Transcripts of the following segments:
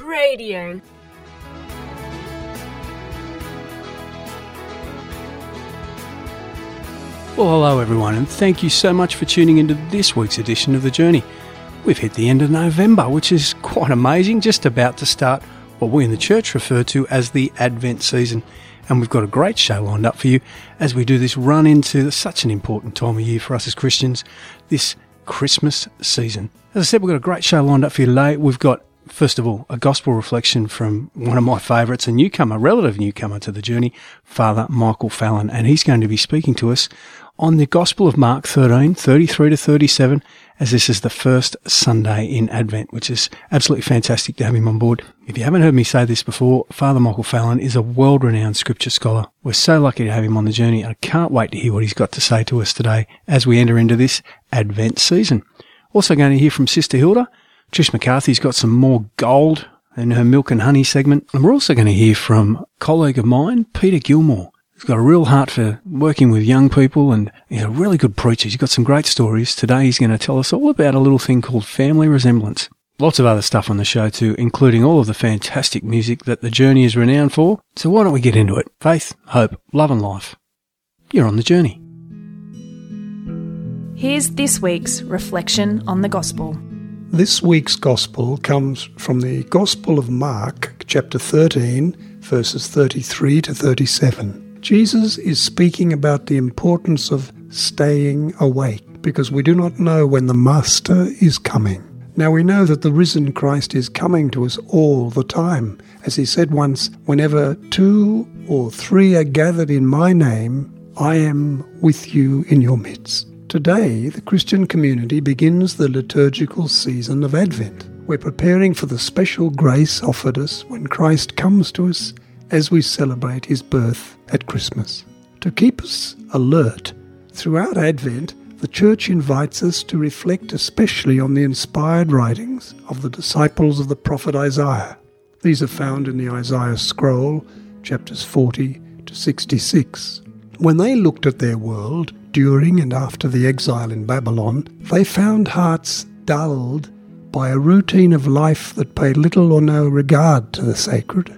Radio. Well, hello everyone, and thank you so much for tuning into this week's edition of The Journey. We've hit the end of November, which is quite amazing, just about to start what we in the church refer to as the Advent season. And we've got a great show lined up for you as we do this run into such an important time of year for us as Christians, this Christmas season. As I said, we've got a great show lined up for you today. We've got First of all, a gospel reflection from one of my favourites, a newcomer, relative newcomer to the journey, Father Michael Fallon, and he's going to be speaking to us on the Gospel of Mark 13, 33 to 37, as this is the first Sunday in Advent, which is absolutely fantastic to have him on board. If you haven't heard me say this before, Father Michael Fallon is a world renowned scripture scholar. We're so lucky to have him on the journey, I can't wait to hear what he's got to say to us today as we enter into this Advent season. Also going to hear from Sister Hilda. Trish McCarthy's got some more gold in her milk and honey segment. And we're also going to hear from a colleague of mine, Peter Gilmore. He's got a real heart for working with young people and he's a really good preacher. He's got some great stories. Today he's going to tell us all about a little thing called family resemblance. Lots of other stuff on the show too, including all of the fantastic music that the journey is renowned for. So why don't we get into it? Faith, hope, love and life. You're on the journey. Here's this week's reflection on the gospel. This week's gospel comes from the Gospel of Mark, chapter 13, verses 33 to 37. Jesus is speaking about the importance of staying awake because we do not know when the Master is coming. Now we know that the risen Christ is coming to us all the time. As he said once, whenever two or three are gathered in my name, I am with you in your midst. Today, the Christian community begins the liturgical season of Advent. We're preparing for the special grace offered us when Christ comes to us as we celebrate his birth at Christmas. To keep us alert throughout Advent, the Church invites us to reflect especially on the inspired writings of the disciples of the prophet Isaiah. These are found in the Isaiah scroll, chapters 40 to 66. When they looked at their world during and after the exile in Babylon, they found hearts dulled by a routine of life that paid little or no regard to the sacred.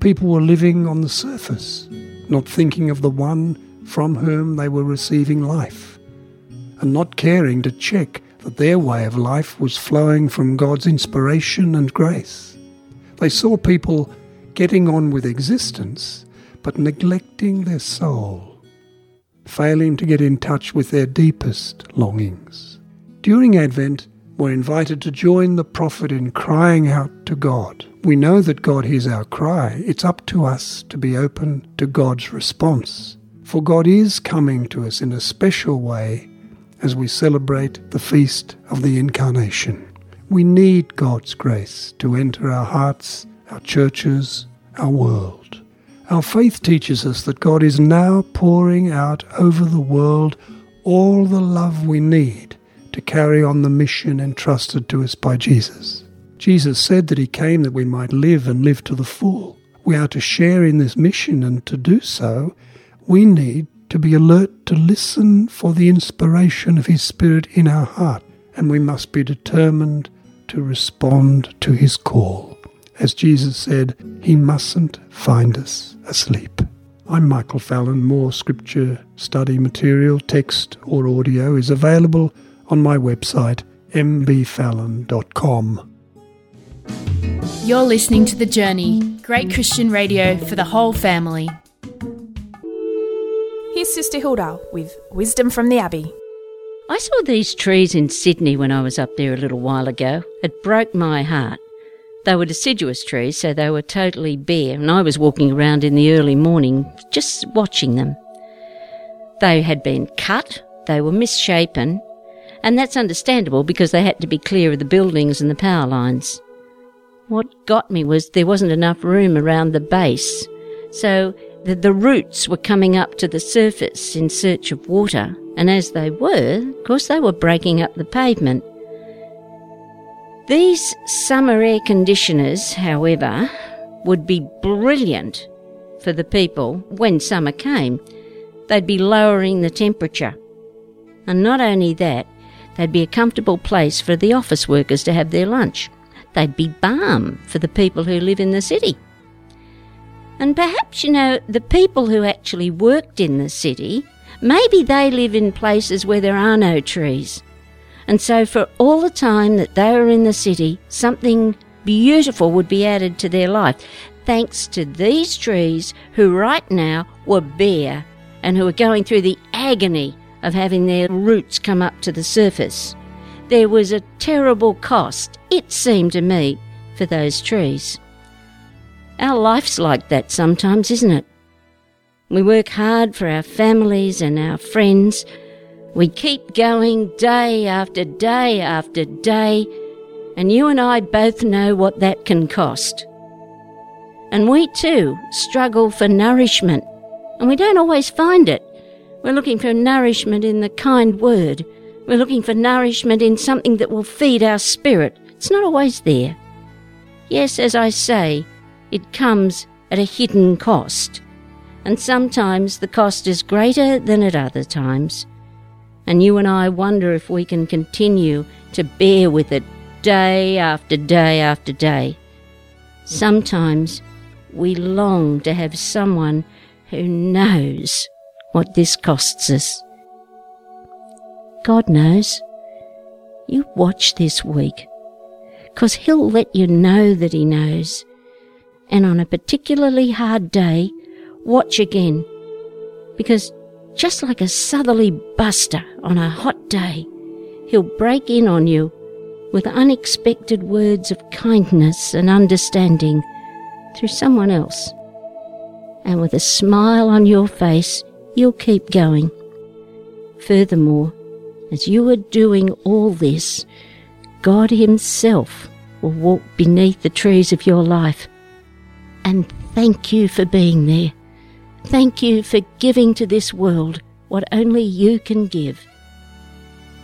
People were living on the surface, not thinking of the one from whom they were receiving life, and not caring to check that their way of life was flowing from God's inspiration and grace. They saw people getting on with existence, but neglecting their soul, failing to get in touch with their deepest longings. During Advent, we're invited to join the prophet in crying out to God. We know that God hears our cry. It's up to us to be open to God's response. For God is coming to us in a special way as we celebrate the feast of the Incarnation. We need God's grace to enter our hearts, our churches, our world. Our faith teaches us that God is now pouring out over the world all the love we need to carry on the mission entrusted to us by Jesus. Jesus said that he came that we might live and live to the full. We are to share in this mission, and to do so, we need to be alert to listen for the inspiration of his Spirit in our heart, and we must be determined to respond to his call. As Jesus said, he mustn't find us asleep. I'm Michael Fallon. More scripture study material, text or audio, is available on my website mbfallon.com. You're listening to The Journey, great Christian radio for the whole family. Here's Sister Hilda with Wisdom from the Abbey. I saw these trees in Sydney when I was up there a little while ago. It broke my heart. They were deciduous trees, so they were totally bare, and I was walking around in the early morning just watching them. They had been cut, they were misshapen, and that's understandable because they had to be clear of the buildings and the power lines. What got me was there wasn't enough room around the base, so the, the roots were coming up to the surface in search of water, and as they were, of course, they were breaking up the pavement. These summer air conditioners, however, would be brilliant for the people when summer came. They'd be lowering the temperature. And not only that, they'd be a comfortable place for the office workers to have their lunch. they'd be balm for the people who live in the city. And perhaps, you know, the people who actually worked in the city, maybe they live in places where there are no trees. And so, for all the time that they were in the city, something beautiful would be added to their life, thanks to these trees who right now were bare and who were going through the agony of having their roots come up to the surface. There was a terrible cost, it seemed to me, for those trees. Our life's like that sometimes, isn't it? We work hard for our families and our friends. We keep going day after day after day, and you and I both know what that can cost. And we too struggle for nourishment, and we don't always find it. We're looking for nourishment in the kind word. We're looking for nourishment in something that will feed our spirit. It's not always there. Yes, as I say, it comes at a hidden cost. And sometimes the cost is greater than at other times. And you and I wonder if we can continue to bear with it day after day after day. Sometimes we long to have someone who knows what this costs us. God knows. You watch this week, because He'll let you know that He knows. And on a particularly hard day, watch again, because just like a southerly buster on a hot day, He'll break in on you with unexpected words of kindness and understanding through someone else. And with a smile on your face, you'll keep going. Furthermore, as you are doing all this, God Himself will walk beneath the trees of your life. And thank you for being there. Thank you for giving to this world what only you can give.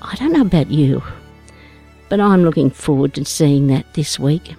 I don't know about you, but I'm looking forward to seeing that this week.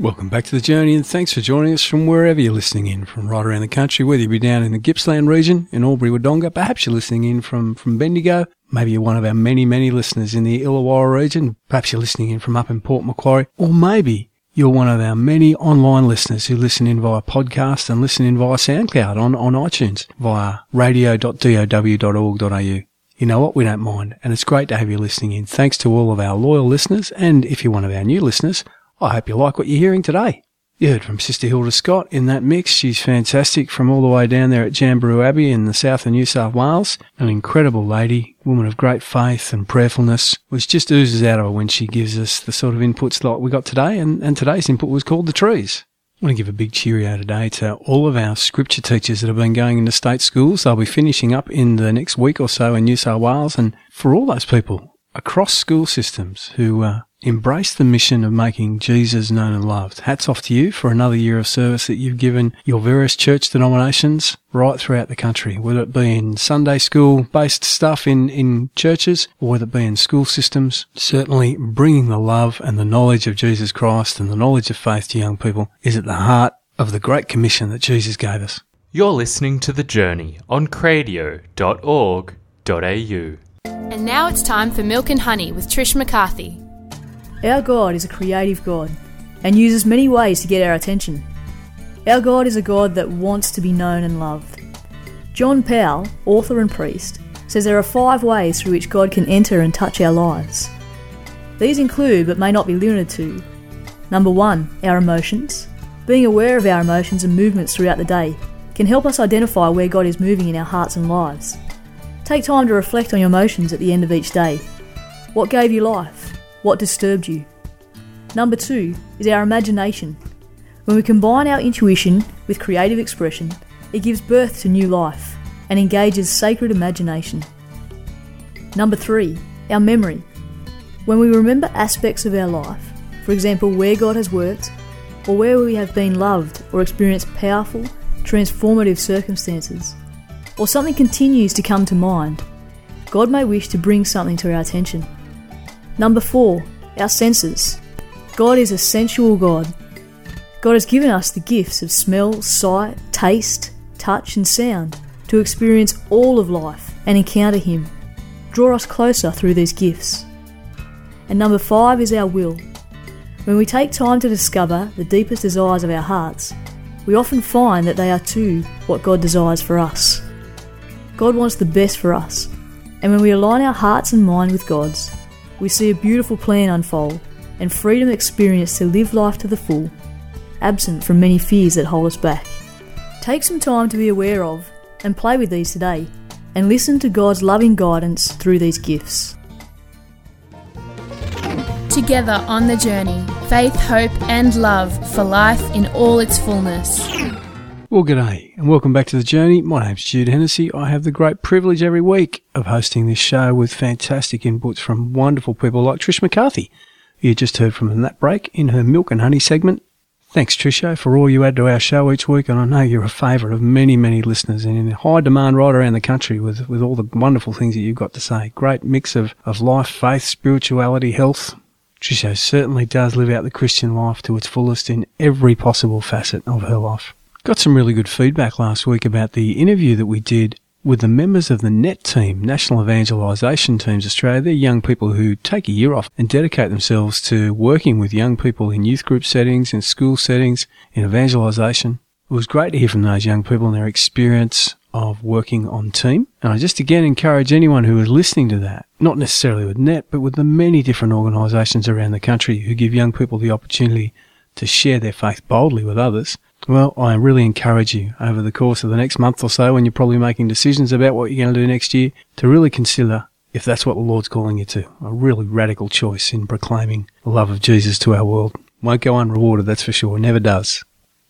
Welcome back to the journey, and thanks for joining us from wherever you're listening in, from right around the country, whether you be down in the Gippsland region in Albury Wodonga, perhaps you're listening in from, from Bendigo, maybe you're one of our many, many listeners in the Illawarra region, perhaps you're listening in from up in Port Macquarie, or maybe you're one of our many online listeners who listen in via podcast and listen in via SoundCloud on, on iTunes via radio.dow.org.au. You know what? We don't mind. And it's great to have you listening in. Thanks to all of our loyal listeners. And if you're one of our new listeners, I hope you like what you're hearing today. You heard from Sister Hilda Scott in that mix. She's fantastic from all the way down there at Jamberoo Abbey in the south of New South Wales. An incredible lady, woman of great faith and prayerfulness, which just oozes out of her when she gives us the sort of inputs like we got today. And, and today's input was called the trees. I want to give a big cheerio today to all of our scripture teachers that have been going into state schools. They'll be finishing up in the next week or so in New South Wales. And for all those people across school systems who uh, Embrace the mission of making Jesus known and loved. Hats off to you for another year of service that you've given your various church denominations right throughout the country, whether it be in Sunday school based stuff in, in churches or whether it be in school systems. Certainly bringing the love and the knowledge of Jesus Christ and the knowledge of faith to young people is at the heart of the great commission that Jesus gave us. You're listening to The Journey on cradio.org.au. And now it's time for Milk and Honey with Trish McCarthy. Our God is a creative God and uses many ways to get our attention. Our God is a God that wants to be known and loved. John Powell, author and priest, says there are five ways through which God can enter and touch our lives. These include, but may not be limited to, number one, our emotions. Being aware of our emotions and movements throughout the day can help us identify where God is moving in our hearts and lives. Take time to reflect on your emotions at the end of each day. What gave you life? What disturbed you? Number two is our imagination. When we combine our intuition with creative expression, it gives birth to new life and engages sacred imagination. Number three, our memory. When we remember aspects of our life, for example, where God has worked, or where we have been loved or experienced powerful, transformative circumstances, or something continues to come to mind, God may wish to bring something to our attention. Number four, our senses. God is a sensual God. God has given us the gifts of smell, sight, taste, touch, and sound to experience all of life and encounter Him. Draw us closer through these gifts. And number five is our will. When we take time to discover the deepest desires of our hearts, we often find that they are too what God desires for us. God wants the best for us, and when we align our hearts and mind with God's, we see a beautiful plan unfold and freedom experienced to live life to the full, absent from many fears that hold us back. Take some time to be aware of and play with these today, and listen to God's loving guidance through these gifts. Together on the journey, faith, hope, and love for life in all its fullness. Well, g'day, and welcome back to the journey. My name's Jude Hennessy. I have the great privilege every week of hosting this show with fantastic inputs from wonderful people like Trish McCarthy, who you just heard from in that break in her Milk and Honey segment. Thanks, Trisha, for all you add to our show each week, and I know you're a favourite of many, many listeners and in high demand right around the country with, with all the wonderful things that you've got to say. Great mix of, of life, faith, spirituality, health. Trisha certainly does live out the Christian life to its fullest in every possible facet of her life. Got some really good feedback last week about the interview that we did with the members of the NET team, National Evangelisation Teams Australia. They're young people who take a year off and dedicate themselves to working with young people in youth group settings, in school settings, in evangelisation. It was great to hear from those young people and their experience of working on team. And I just again encourage anyone who is listening to that, not necessarily with NET, but with the many different organisations around the country who give young people the opportunity to share their faith boldly with others, well, I really encourage you over the course of the next month or so when you're probably making decisions about what you're going to do next year to really consider if that's what the Lord's calling you to. A really radical choice in proclaiming the love of Jesus to our world. Won't go unrewarded, that's for sure. Never does.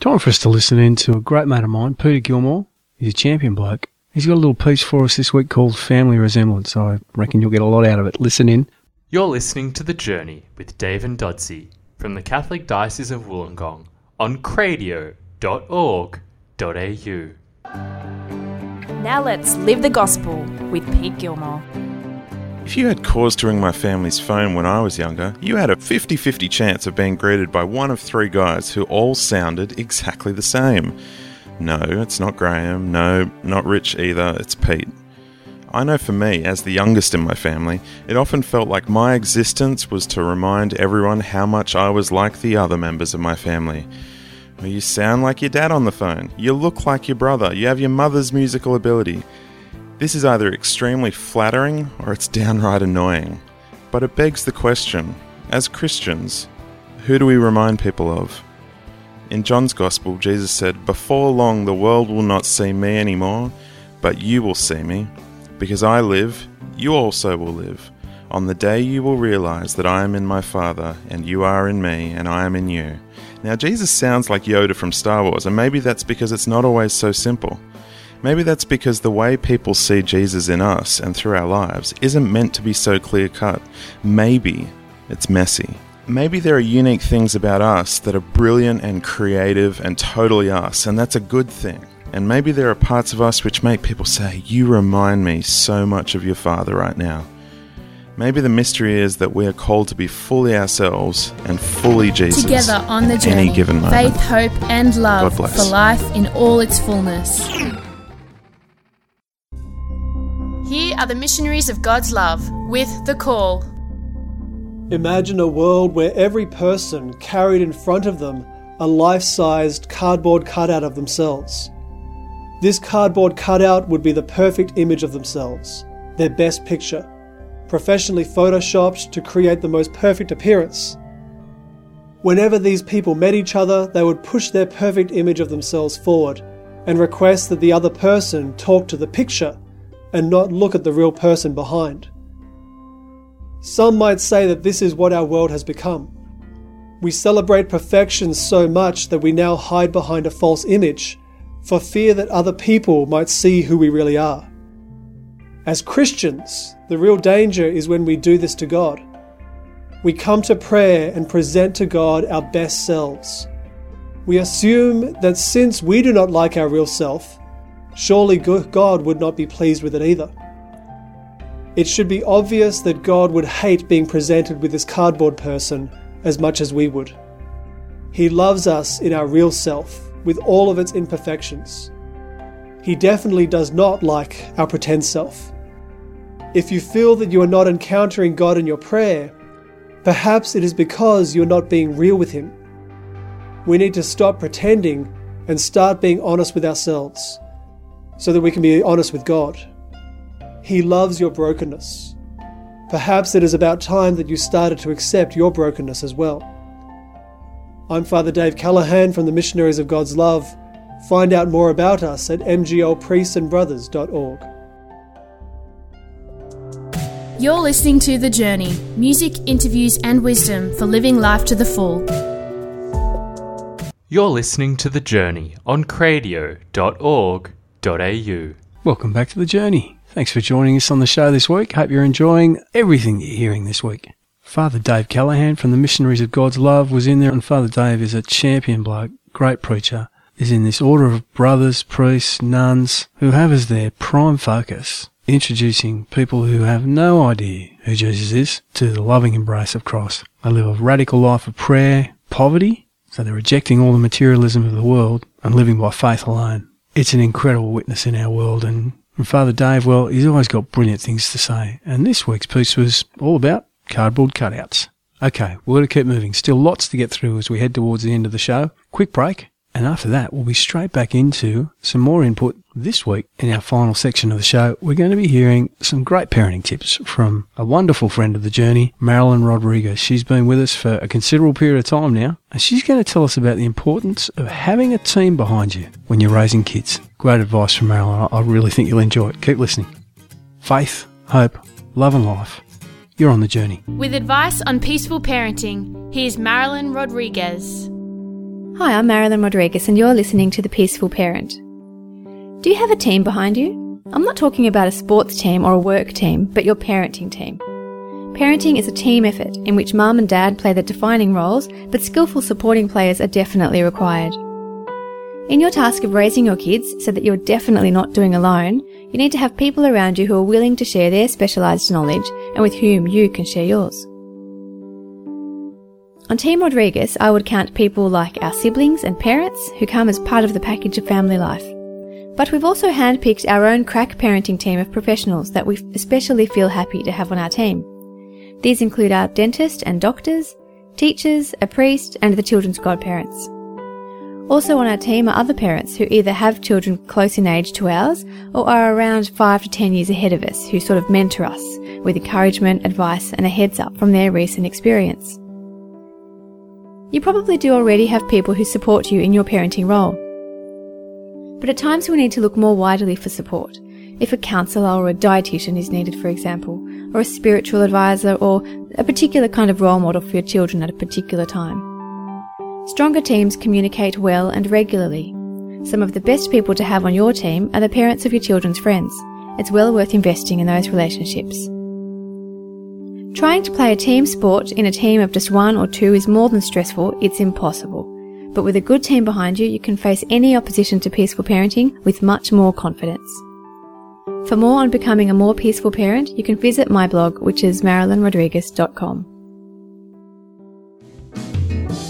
Time for us to listen in to a great mate of mine, Peter Gilmore. He's a champion bloke. He's got a little piece for us this week called Family Resemblance. I reckon you'll get a lot out of it. Listen in. You're listening to The Journey with Dave and Dodsey from the Catholic Diocese of Wollongong on cradio.org.au. Now let's live the gospel with Pete Gilmore. If you had cause to ring my family's phone when I was younger, you had a 50 50 chance of being greeted by one of three guys who all sounded exactly the same. No, it's not Graham. No, not Rich either. It's Pete. I know for me, as the youngest in my family, it often felt like my existence was to remind everyone how much I was like the other members of my family. You sound like your dad on the phone. You look like your brother. You have your mother's musical ability. This is either extremely flattering or it's downright annoying. But it begs the question as Christians, who do we remind people of? In John's Gospel, Jesus said, Before long the world will not see me anymore, but you will see me. Because I live, you also will live. On the day you will realize that I am in my Father, and you are in me, and I am in you. Now, Jesus sounds like Yoda from Star Wars, and maybe that's because it's not always so simple. Maybe that's because the way people see Jesus in us and through our lives isn't meant to be so clear cut. Maybe it's messy. Maybe there are unique things about us that are brilliant and creative and totally us, and that's a good thing. And maybe there are parts of us which make people say, You remind me so much of your father right now. Maybe the mystery is that we are called to be fully ourselves and fully Jesus. Together on the journey, any given moment. faith, hope, and love for life in all its fullness. Here are the missionaries of God's love with the call. Imagine a world where every person carried in front of them a life sized cardboard cutout of themselves. This cardboard cutout would be the perfect image of themselves, their best picture, professionally photoshopped to create the most perfect appearance. Whenever these people met each other, they would push their perfect image of themselves forward and request that the other person talk to the picture and not look at the real person behind. Some might say that this is what our world has become. We celebrate perfection so much that we now hide behind a false image for fear that other people might see who we really are. As Christians, the real danger is when we do this to God. We come to prayer and present to God our best selves. We assume that since we do not like our real self, surely God would not be pleased with it either. It should be obvious that God would hate being presented with this cardboard person as much as we would. He loves us in our real self, with all of its imperfections. He definitely does not like our pretend self. If you feel that you are not encountering God in your prayer, Perhaps it is because you're not being real with Him. We need to stop pretending and start being honest with ourselves so that we can be honest with God. He loves your brokenness. Perhaps it is about time that you started to accept your brokenness as well. I'm Father Dave Callahan from the Missionaries of God's Love. Find out more about us at mglpriestsandbrothers.org. You're listening to The Journey music, interviews, and wisdom for living life to the full. You're listening to The Journey on cradio.org.au. Welcome back to The Journey. Thanks for joining us on the show this week. Hope you're enjoying everything you're hearing this week. Father Dave Callahan from the Missionaries of God's Love was in there, and Father Dave is a champion bloke, great preacher, is in this order of brothers, priests, nuns, who have as their prime focus introducing people who have no idea who Jesus is to the loving embrace of Christ. They live a radical life of prayer, poverty, so they're rejecting all the materialism of the world and living by faith alone. It's an incredible witness in our world and, and Father Dave, well, he's always got brilliant things to say. And this week's piece was all about cardboard cutouts. Okay, we're going to keep moving. Still lots to get through as we head towards the end of the show. Quick break. And after that, we'll be straight back into some more input this week. In our final section of the show, we're going to be hearing some great parenting tips from a wonderful friend of the journey, Marilyn Rodrigues. She's been with us for a considerable period of time now, and she's going to tell us about the importance of having a team behind you when you're raising kids. Great advice from Marilyn. I really think you'll enjoy it. Keep listening. Faith, hope, love, and life. You're on the journey. With advice on peaceful parenting, here's Marilyn Rodrigues. Hi, I'm Marilyn Rodrigues, and you're listening to The Peaceful Parent. Do you have a team behind you? I'm not talking about a sports team or a work team, but your parenting team. Parenting is a team effort in which mum and dad play the defining roles, but skillful supporting players are definitely required. In your task of raising your kids so that you're definitely not doing alone, you need to have people around you who are willing to share their specialised knowledge and with whom you can share yours. On Team Rodrigues, I would count people like our siblings and parents who come as part of the package of family life. But we've also handpicked our own crack parenting team of professionals that we especially feel happy to have on our team. These include our dentist and doctors, teachers, a priest, and the children's godparents. Also on our team are other parents who either have children close in age to ours or are around 5 to 10 years ahead of us who sort of mentor us with encouragement, advice, and a heads up from their recent experience. You probably do already have people who support you in your parenting role. But at times we need to look more widely for support. If a counsellor or a dietitian is needed, for example, or a spiritual advisor or a particular kind of role model for your children at a particular time. Stronger teams communicate well and regularly. Some of the best people to have on your team are the parents of your children's friends. It's well worth investing in those relationships. Trying to play a team sport in a team of just one or two is more than stressful, it's impossible. But with a good team behind you, you can face any opposition to peaceful parenting with much more confidence. For more on becoming a more peaceful parent, you can visit my blog, which is marilynrodrigues.com.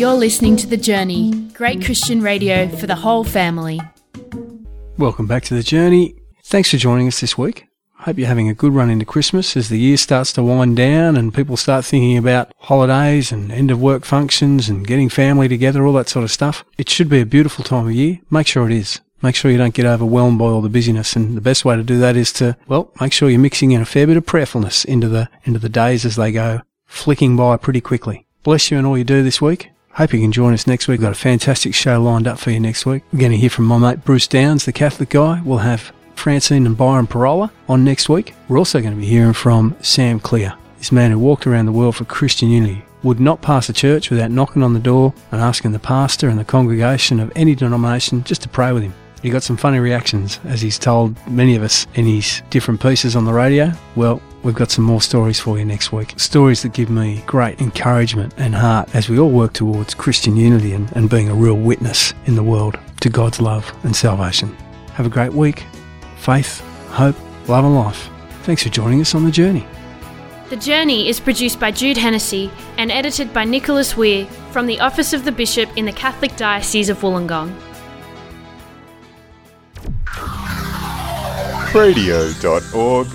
You're listening to The Journey, great Christian radio for the whole family. Welcome back to The Journey. Thanks for joining us this week. Hope you're having a good run into Christmas as the year starts to wind down and people start thinking about holidays and end of work functions and getting family together, all that sort of stuff. It should be a beautiful time of year. Make sure it is. Make sure you don't get overwhelmed by all the busyness. And the best way to do that is to, well, make sure you're mixing in a fair bit of prayerfulness into the, into the days as they go flicking by pretty quickly. Bless you in all you do this week. Hope you can join us next week. We've got a fantastic show lined up for you next week. We're going to hear from my mate Bruce Downs, the Catholic guy. We'll have Francine and Byron Pirola on next week. We're also going to be hearing from Sam Clear, this man who walked around the world for Christian unity, would not pass a church without knocking on the door and asking the pastor and the congregation of any denomination just to pray with him. He got some funny reactions as he's told many of us in his different pieces on the radio. Well, we've got some more stories for you next week. Stories that give me great encouragement and heart as we all work towards Christian unity and, and being a real witness in the world to God's love and salvation. Have a great week faith, hope, love, and life. Thanks for joining us on the journey. The Journey is produced by Jude Hennessy and edited by Nicholas Weir from the Office of the Bishop in the Catholic Diocese of Wollongong. Radio.org.au